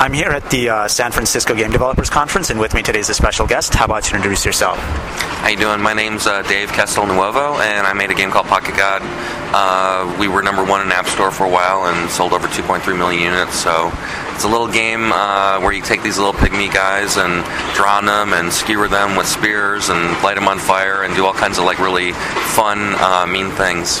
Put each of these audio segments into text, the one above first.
I'm here at the uh, San Francisco Game Developers Conference, and with me today is a special guest. How about you introduce yourself? How you doing? My name's uh, Dave Castelnuovo, and I made a game called Pocket God. Uh, we were number one in App Store for a while and sold over 2.3 million units. So it's a little game uh, where you take these little pygmy guys and drown them and skewer them with spears and light them on fire and do all kinds of like really fun, uh, mean things.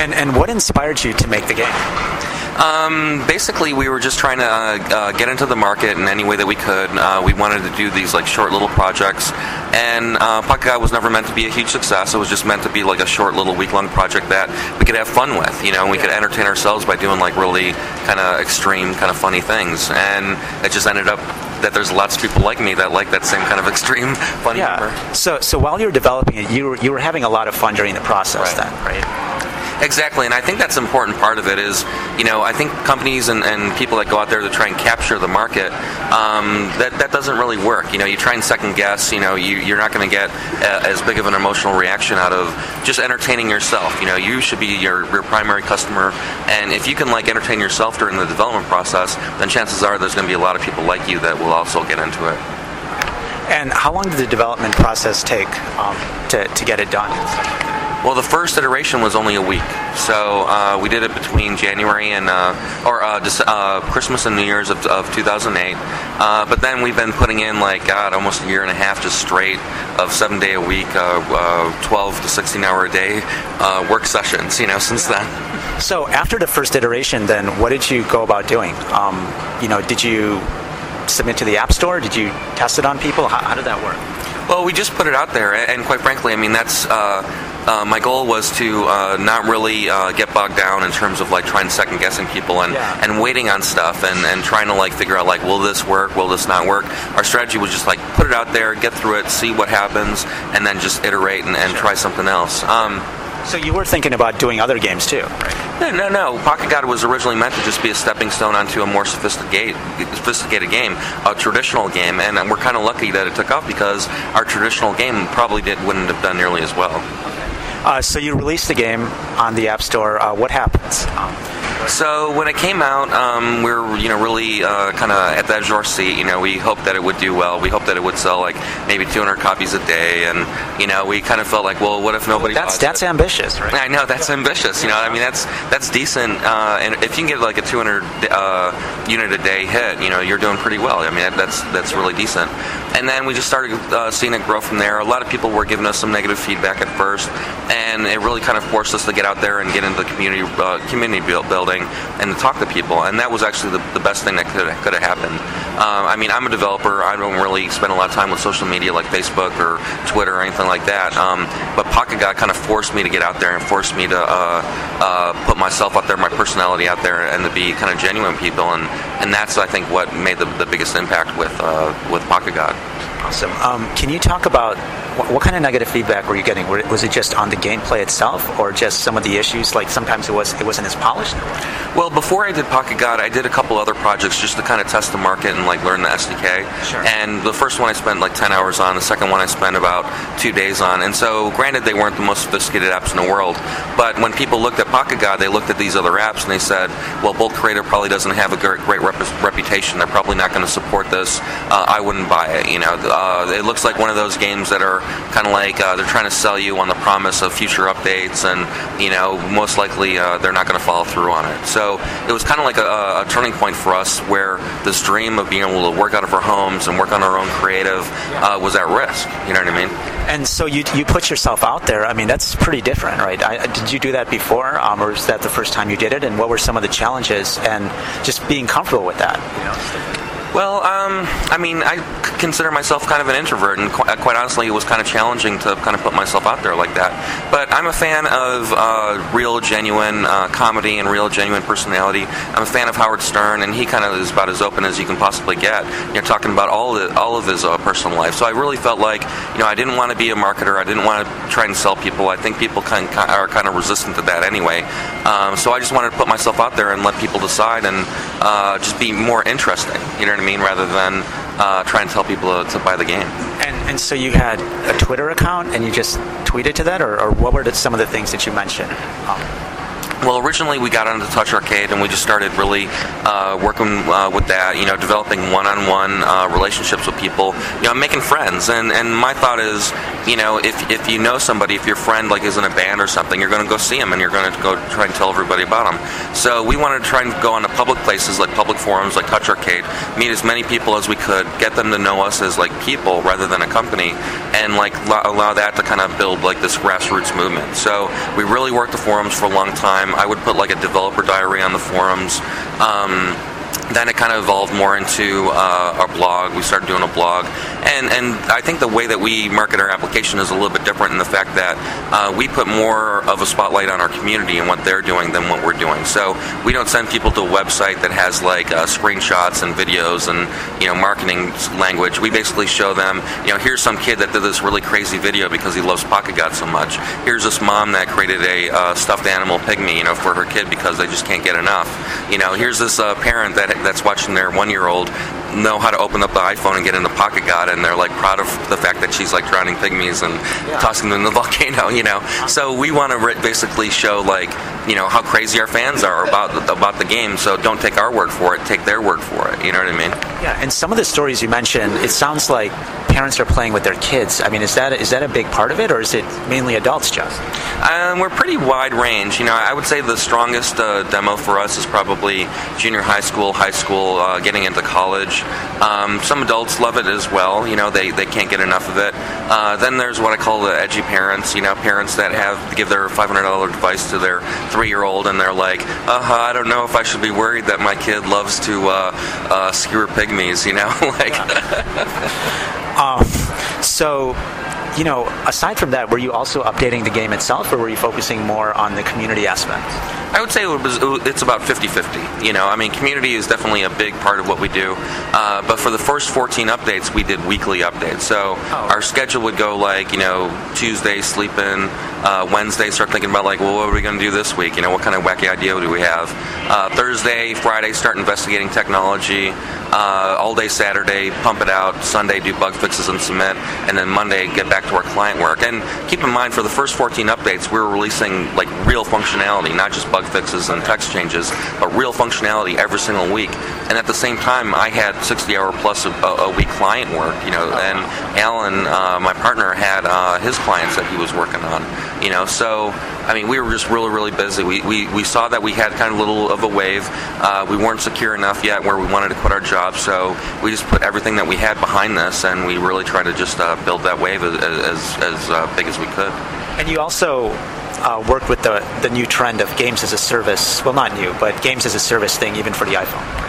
And and what inspired you to make the game? Um, basically, we were just trying to uh, uh, get into the market in any way that we could. Uh, we wanted to do these like short little projects, and uh, was never meant to be a huge success. It was just meant to be like a short little week long project that we could have fun with. You know, and we could entertain ourselves by doing like really kind of extreme, kind of funny things. And it just ended up that there's lots of people like me that like that same kind of extreme fun yeah. So so while you were developing it, you were you were having a lot of fun during the process Right. then, right? Exactly, and I think that's an important part of it is, you know, I think companies and, and people that go out there to try and capture the market, um, that, that doesn't really work. You know, you try and second guess, you know, you, you're not going to get a, as big of an emotional reaction out of just entertaining yourself. You know, you should be your, your primary customer, and if you can, like, entertain yourself during the development process, then chances are there's going to be a lot of people like you that will also get into it. And how long did the development process take um, to to get it done? Well, the first iteration was only a week, so uh, we did it between January and uh, or uh, uh, Christmas and New Year's of, of 2008. Uh, but then we've been putting in like God, almost a year and a half just straight of seven day a week, uh, uh, 12 to 16 hour a day uh, work sessions. You know, since then. So after the first iteration, then what did you go about doing? Um, you know, did you submit to the App Store? Did you test it on people? How, how did that work? Well, we just put it out there, and quite frankly, I mean that's uh, my goal was to uh, not really uh, get bogged down in terms of like trying second guessing people and, Yeah. and waiting on stuff and, and trying to like figure out like will this work, will this not work. Our strategy was just like put it out there, get through it, see what happens, and then just iterate and, and try something else. Um, So you were thinking about doing other games too, right? no, no, no. Pocket God was originally meant to just be a stepping stone onto a more sophisticated, sophisticated game, a traditional game, and we're kind of lucky that it took off because our traditional game probably did wouldn't have done nearly as well. Uh, so you released the game on the App Store. Uh, what happens? Um, So when it came out, um, we were you know really uh, kind of at of our seat. You know, we hoped that it would do well. We hoped that it would sell like maybe 200 copies a day, and you know we kind of felt like, well, what if nobody? that's that's it? ambitious, right? I know that's ambitious. You know, I mean that's that's decent. Uh, and if you can get like a 200 uh, unit a day hit, you know, you're doing pretty well. I mean that's that's really decent. And then we just started uh, seeing it grow from there. A lot of people were giving us some negative feedback at first, and it really kind of forced us to get out there and get into the community uh, community build- and to talk to people. And that was actually the, the best thing that could have happened. Uh, I mean, I'm a developer. I don't really spend a lot of time with social media like Facebook or Twitter or anything like that. Um, but Pocket God kind of forced me to get out there and forced me to uh, uh, put myself out there, my personality out there, and to be kind of genuine people. And, and that's I think what made the, the biggest impact with uh, with Pocket God. Awesome. Um, can you talk about what, kind of negative feedback were you getting? Was it just on the gameplay itself, or just some of the issues? Like sometimes it was it wasn't as polished. Well, before I did Pocket God, I did a couple other projects just to kind of test the market and like learn the SDK. Sure. And the first one I spent like 10 hours on. The second one I spent about two days on. And so, granted, they weren't the most sophisticated apps in the world, but when people looked at Pocket God, they looked at these other apps and they said, "Well, Bolt Creative probably doesn't have a great, great rep- reputation. They're probably not going to support this. Uh, I wouldn't buy it." You know, uh, it looks like one of those games that are kind of like uh, they're trying to sell you on the promise of future updates, and you know, most likely uh, they're not going to follow through on it. So it was kind of like a, a turning point for us, where this dream of being able to work out of our homes and work on our own creative uh, was at risk. You know what I mean? And so you you put yourself out there. I mean, that's pretty different, right? I, did you do that before, um, or was that the first time you did it? And what were some of the challenges and just being comfortable with that? You know? Well, um, I mean, I consider myself kind of an introvert, and qu- quite honestly, it was kind of challenging to kind of put myself out there like that. But I'm a fan of uh, real, genuine uh, comedy and real, genuine personality. I'm a fan of Howard Stern, and he kind of is about as open as you can possibly get. You're talking about all of, all of his uh, personal life. So I really felt like, you know, I didn't want to be a marketer. I didn't want to try and sell people. I think people kind are kind of resistant to that anyway. Um, so I just wanted to put myself out there and let people decide and uh, just be more interesting. You know what I mean? Mean rather than uh, to tell people to, to buy the game. And and so you had a Twitter account, and you just tweeted to that, or, or what were some of the things that you mentioned? Um, Well, originally we got onto Touch Arcade and we just started really uh, working uh, with that, you know, developing one-on-one uh, relationships with people, you know, making friends. And, and my thought is, you know, if, if you know somebody, if your friend like is in a band or something, you're going to go see them and you're going to go try and tell everybody about them. So we wanted to try and go onto public places like public forums like Touch Arcade, meet as many people as we could, get them to know us as like people rather than a company, and like allow that to kind of build like this grassroots movement. So we really worked the forums for a long time. I would put like a developer diary on the forums. Um, then it kind of evolved more into uh, our blog. We started doing a blog, and and I think the way that we market our application is a little bit different in the fact that uh, we put more of a spotlight on our community and what they're doing than what we're doing. So we don't send people to a website that has like uh, screenshots and videos and you know marketing language. We basically show them, you know, here's some kid that did this really crazy video because he loves Pocket God so much. Here's this mom that created a uh, stuffed animal pygmy, you know, for her kid because they just can't get enough. You know, here's this uh, parent that that's watching their one year old know how to open up the iPhone and get into Pocket God, and they're like proud of the fact that she's like drowning pygmies and yeah. tossing them in the volcano, you know. So we want to basically show like you know how crazy our fans are about about the game. So don't take our word for it, take their word for it. You know what I mean? Yeah. And some of the stories you mentioned, it sounds like parents are playing with their kids. I mean, is that is that a big part of it, or is it mainly adults, Just? Um, we're pretty wide range. You know, I would say the strongest uh, demo for us is probably junior high school, high school, uh, getting into college. Um, some adults love it as well. You know, they, they can't get enough of it. Uh, then there's what I call the edgy parents. You know, parents that have give their $500 device to their three year old, and they're like, uh huh, I don't know if I should be worried that my kid loves to uh, uh, skewer pygmies. You know, like. Um, so, you know, aside from that, were you also updating the game itself, or were you focusing more on the community aspect? I would say it was, it's about 50-50. You know, I mean, community is definitely a big part of what we do. Uh, but for the first 14 updates, we did weekly updates. So oh. our schedule would go like, you know, Tuesday sleep in, uh, Wednesday start thinking about like, well, what are we going to do this week? You know, what kind of wacky idea do we have? Uh, Thursday, Friday, start investigating technology. Uh, all day Saturday, pump it out. Sunday, do bug fixes and submit, and then Monday, get back to our client work. And keep in mind, for the first 14 updates, we were releasing like real functionality, not just bug fixes and text changes, but real functionality every single week. And at the same time, I had 60 hour plus a, a week client work, you know, and Alan, uh, my partner, had uh, his clients that he was working on, you know. So, I mean, we were just really, really busy. We, we, we saw that we had kind of little of a wave. Uh, we weren't secure enough yet where we wanted to quit our job, so we just put everything that we had behind this, and we really tried to just uh, build that wave as, as, as uh, big as we could. And you also uh, worked with the, the new trend of games as a service. Well, not new, but games as a service thing, even for the iPhone.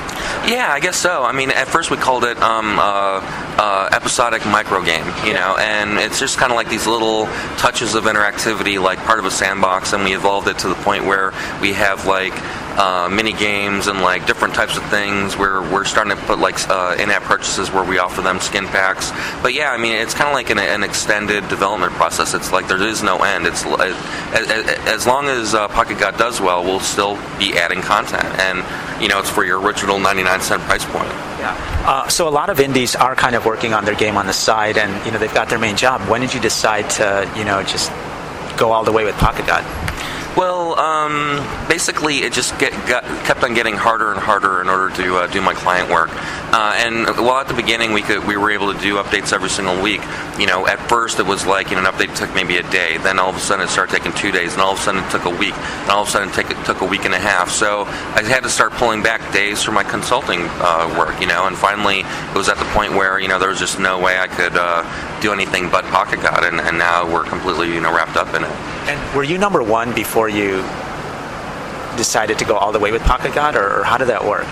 Yeah, I guess so. I mean, at first we called it um, uh, uh, episodic micro game, you know, and it's just kind of like these little touches of interactivity, like part of a sandbox, and we evolved it to the point where we have like uh, mini games and like different types of things. We're we're starting to put like uh, in-app purchases where we offer them skin packs. But yeah, I mean it's kind of like an, an, extended development process. It's like there is no end. It's as, as long as uh, Pocket God does well, we'll still be adding content, and you know it's for your original 99 cent price point. Yeah. Uh, so a lot of indies are kind of working on their game on the side, and you know they've got their main job. When did you decide to you know just go all the way with Pocket God? Well, um, basically, it just get, got, kept on getting harder and harder in order to uh, do my client work. Uh, and while at the beginning we could we were able to do updates every single week, you know, at first it was like you know, an update took maybe a day. Then all of a sudden it started taking two days. And all of a sudden it took a week. And all of a sudden it, take, it took a week and a half. So I had to start pulling back days for my consulting uh, work. You know, and finally it was at the point where you know there was just no way I could uh, do anything but Pocket God, and, and now we're completely you know wrapped up in it. And were you number one before you decided to go all the way with Pocket God, or, or how did that work?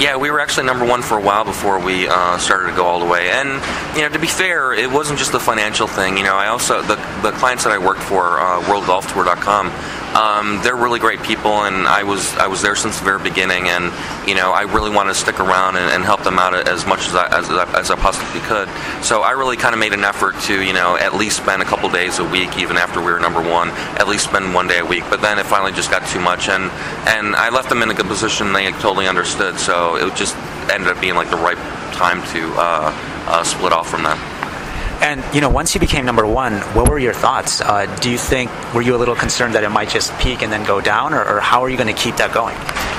Yeah, we were actually number one for a while before we uh, started to go all the way. And you know, to be fair, it wasn't just the financial thing. You know, I also the the clients that I worked for, uh, WorldGolfTour.com, um, they're really great people, and I was I was there since the very beginning, and you know, I really wanted to stick around and, and help them out as much as I, as, as I possibly could. So I really kind of made an effort to you know at least spend a couple days a week, even after we were number one, at least spend one day a week. But then it finally just got too much, and and I left them in a good position. They totally understood. So it just ended up being like the right time to uh, uh, split off from them. And you know, once you became number one, what were your thoughts? Uh, do you think were you a little concerned that it might just peak and then go down, or, or how are you going to keep that going?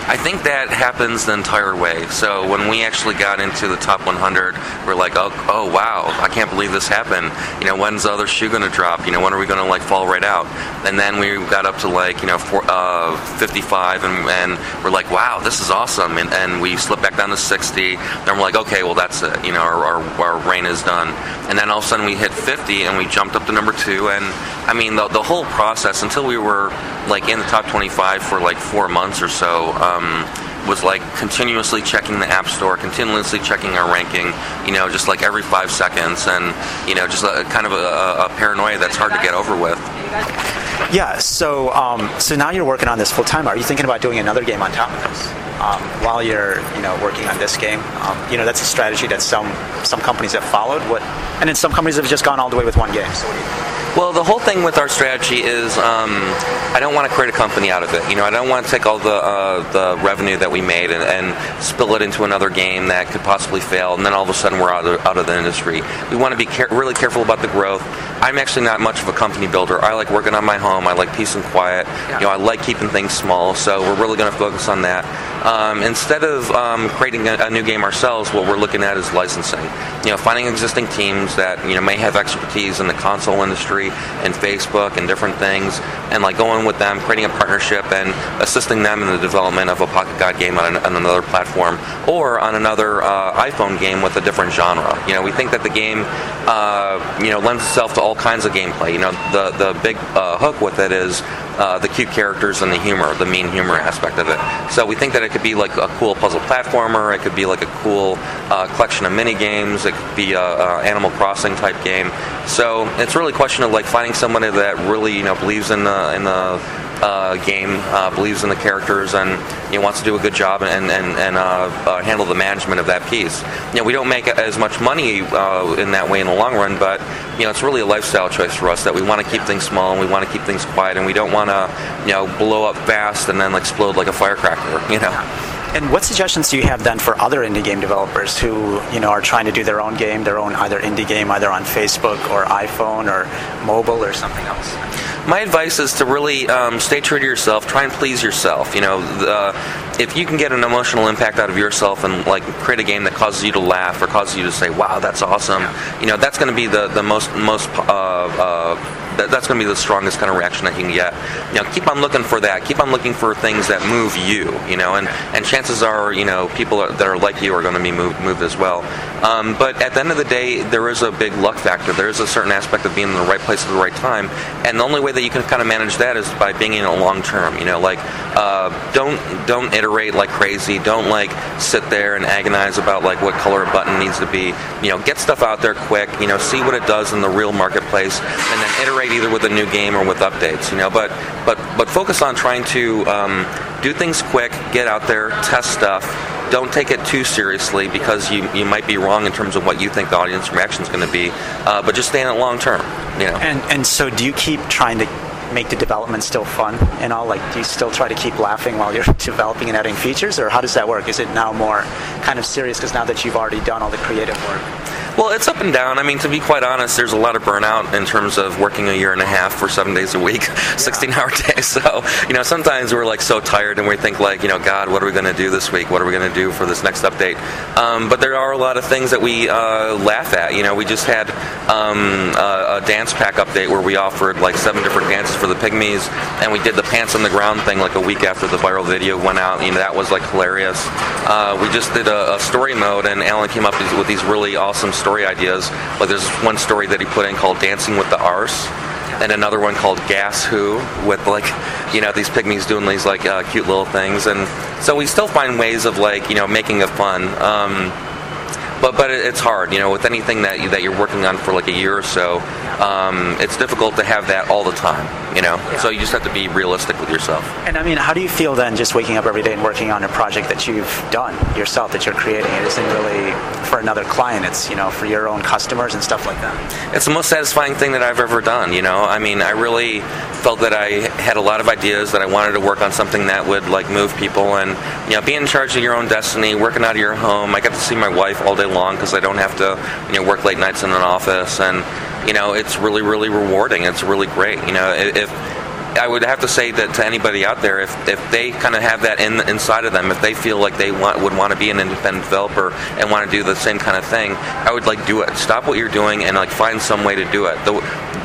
I think that happens the entire way. So when we actually got into the top 100, we're like, oh, oh wow, I can't believe this happened. You know, when's the other shoe going to drop? You know, when are we going to like fall right out? And then we got up to like you know four, uh, 55, and, and, we're like, wow, this is awesome. And, and, we slipped back down to 60. Then we're like, okay, well that's it. You know, our, our, our reign is done. And then all of a sudden we hit 50, and we jumped up to number two. And I mean, the, the whole process until we were like in the top 25 for like four months or so. Um, was like continuously checking the app store, continuously checking our ranking, you know, just like every five seconds, and you know, just a, kind of a, a paranoia that's hard to get over with. Yeah. So, um, so now you're working on this full time. Are you thinking about doing another game on top of this um, while you're, you know, working on this game? Um, you know, that's a strategy that some some companies have followed. What, and then some companies have just gone all the way with one game. So well, the whole thing with our strategy is um, I don't want to create a company out of it. You know, I don't want to take all the uh, the revenue that we made and, and, spill it into another game that could possibly fail, and then all of a sudden we're out of, out of the industry. We want to be care- really careful about the growth. I'm actually not much of a company builder. I like working on my home. I like peace and quiet. Yeah. You know, I like keeping things small. So we're really going to focus on that. Um, instead of um, creating a, a, new game ourselves, what we're looking at is licensing. You know, finding existing teams that you know may have expertise in the console industry and Facebook and different things, and like going with them, creating a partnership, and assisting them in the development of a Pocket God game on, an, on another platform or on another uh, iPhone game with a different genre. You know, we think that the game, uh, you know, lends itself to all kinds of gameplay. You know, the the big uh, hook with it is uh, the cute characters and the humor, the mean humor aspect of it. So we think that it could be like a cool puzzle platformer. It could be like a cool uh, collection of mini games. It could be a, a, Animal Crossing type game. So it's really a question of like finding somebody that really you know believes in the in the uh, game, uh, believes in the characters, and you know, wants to do a good job and and, and uh, uh handle the management of that piece. You know, we don't make as much money uh, in that way in the long run, but you know, it's really a lifestyle choice for us that we want to keep things small and we want to keep things quiet, and we don't want to you know blow up fast and then explode like a firecracker. You know. And what suggestions do you have then for other indie game developers who, you know, are trying to do their own game, their own either indie game, either on Facebook or iPhone or mobile or something else? my advice is to really um, stay true to yourself. Try and please yourself. You know, uh, if you can get an emotional impact out of yourself and like create a game that causes you to laugh or causes you to say, "Wow, that's awesome," yeah. you know, that's going to be the the most most uh, uh, that, that's going to be the strongest kind of reaction that you can get. You know, keep on looking for that. Keep on looking for things that move you. You know, and and chances are, you know, people that are like you are going to be moved moved as well. Um, but at the end of the day, there is a big luck factor. There is a certain aspect of being in the right place at the right time, and the only way that you can kind of manage that is by being in a long term. You know, like uh, don't don't iterate like crazy. Don't like sit there and agonize about like what color a button needs to be. You know, get stuff out there quick. You know, see what it does in the real marketplace, and then iterate either with a new game or with updates, you know. But but but focus on trying to um, do things quick, get out there, test stuff. Don't take it too seriously because you, you might be wrong in terms of what you think the audience reaction is going to be. Uh, but just stay in it long term, you know. And and so do you keep trying to make the development still fun and all? Like, do you still try to keep laughing while you're developing and adding features, or how does that work? Is it now more kind of serious because now that you've already done all the creative work? Well, it's up and down. I mean, to be quite honest, there's a lot of burnout in terms of working a year and a half for seven days a week, 16 hour days. So, you know, sometimes we're like so tired and we think like, you know, God, what are we going to do this week? What are we going to do for this next update? Um, but there are a lot of things that we uh, laugh at. You know, we just had um, a, a, dance pack update where we offered like seven different dances for the pygmies, and we did the pants on the ground thing like a week after the viral video went out. You know, that was like hilarious. Uh, we just did a, a, story mode, and Alan came up with these really awesome story ideas. Like there's one story that he put in called "Dancing with the Arse." and another one called Gas Who, with like, you know, these pygmies doing these like uh, cute little things, and so we still find ways of like, you know, making it fun. Um, but but it's hard, you know, with anything that you, that you're working on for like a year or so, um, it's difficult to have that all the time, you know. Yeah. So you just have to be realistic with yourself. And I mean, how do you feel then, just waking up every day and working on a project that you've done yourself, that you're creating? It isn't really for another client; it's you know for your own customers and stuff like that. It's the most satisfying thing that I've ever done. You know, I mean, I really felt that I had a lot of ideas that I wanted to work on something that would like move people and you know be in charge of your own destiny, working out of your home. I got to see my wife all day long because I don't have to you know work late nights in an office, and you know it's really really rewarding. It's really great. You know if I would have to say that to anybody out there, if, if they kind of have that in, inside of them, if they feel like they want, would want to be an independent developer and want to do the same kind of thing, I would like do it. Stop what you're doing and like find some way to do it. The,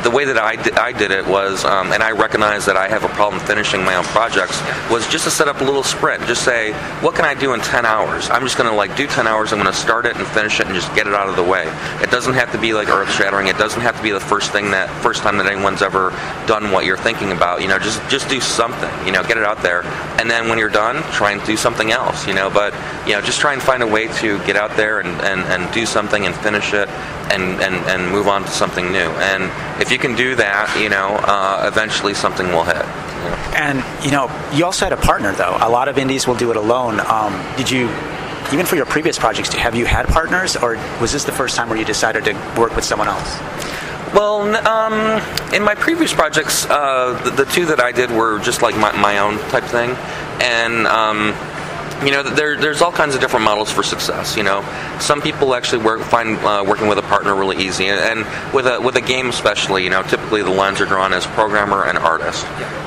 the way that I did, I did it was, um, and I recognize that I have a problem finishing my own projects, was just to set up a little sprint. Just say, what can I do in 10 hours? I'm just going to like do 10 hours. I'm going to start it and finish it and just get it out of the way. It doesn't have to be like earth shattering. It doesn't have to be the first thing that first time that anyone's ever done what you're thinking about. You know, just just do something. You know, get it out there, and then when you're done, try and do something else. You know, but you know, just try and find a way to get out there and, and, and do something and finish it and, and, and move on to something new. And if you can do that, you know, uh, eventually something will hit. And you know, you also had a partner though. A lot of indies will do it alone. Um, did you, even for your previous projects, have you had partners, or was this the first time where you decided to work with someone else? Well, um, in my previous projects, uh, the, the, two that I did were just like my, my own type thing, and. Um, you know, there, there's all kinds of different models for success. You know, some people actually work, find uh, working with a partner really easy, and, and, with a with a game especially, you know, typically the lines are drawn as programmer and artist,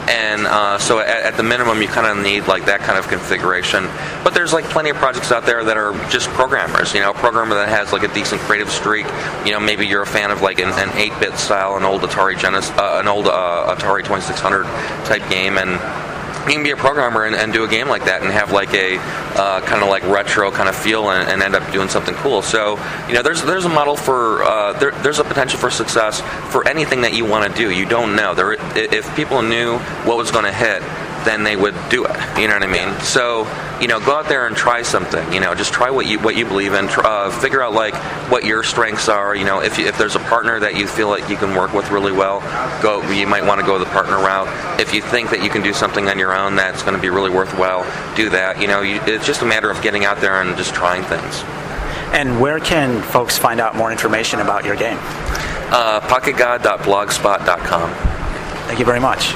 and uh, so at, at, the minimum you kind of need like that kind of configuration. But there's like plenty of projects out there that are just programmers. You know, a programmer that has like a decent creative streak. You know, maybe you're a fan of like an, an 8-bit style, an old Atari Genesis, uh, an old uh, Atari 2600 type game, and you can be a programmer and, and, do a game like that and have like a uh, kind of like retro kind of feel and, and, end up doing something cool. So you know, there's there's a model for uh, there, there's a potential for success for anything that you want to do. You don't know there if people knew what was going to hit then they would do it. You know what I mean? So, you know, go out there and try something. You know, just try what you what you believe in. Uh, figure out like what your strengths are. You know, if you, if there's a partner that you feel like you can work with really well, go. You might want to go the partner route. If you think that you can do something on your own that's going to be really worthwhile, do that. You know, you, it's just a matter of getting out there and just trying things. And where can folks find out more information about your game? Uh, pocketgod.blogspot.com. Thank you very much.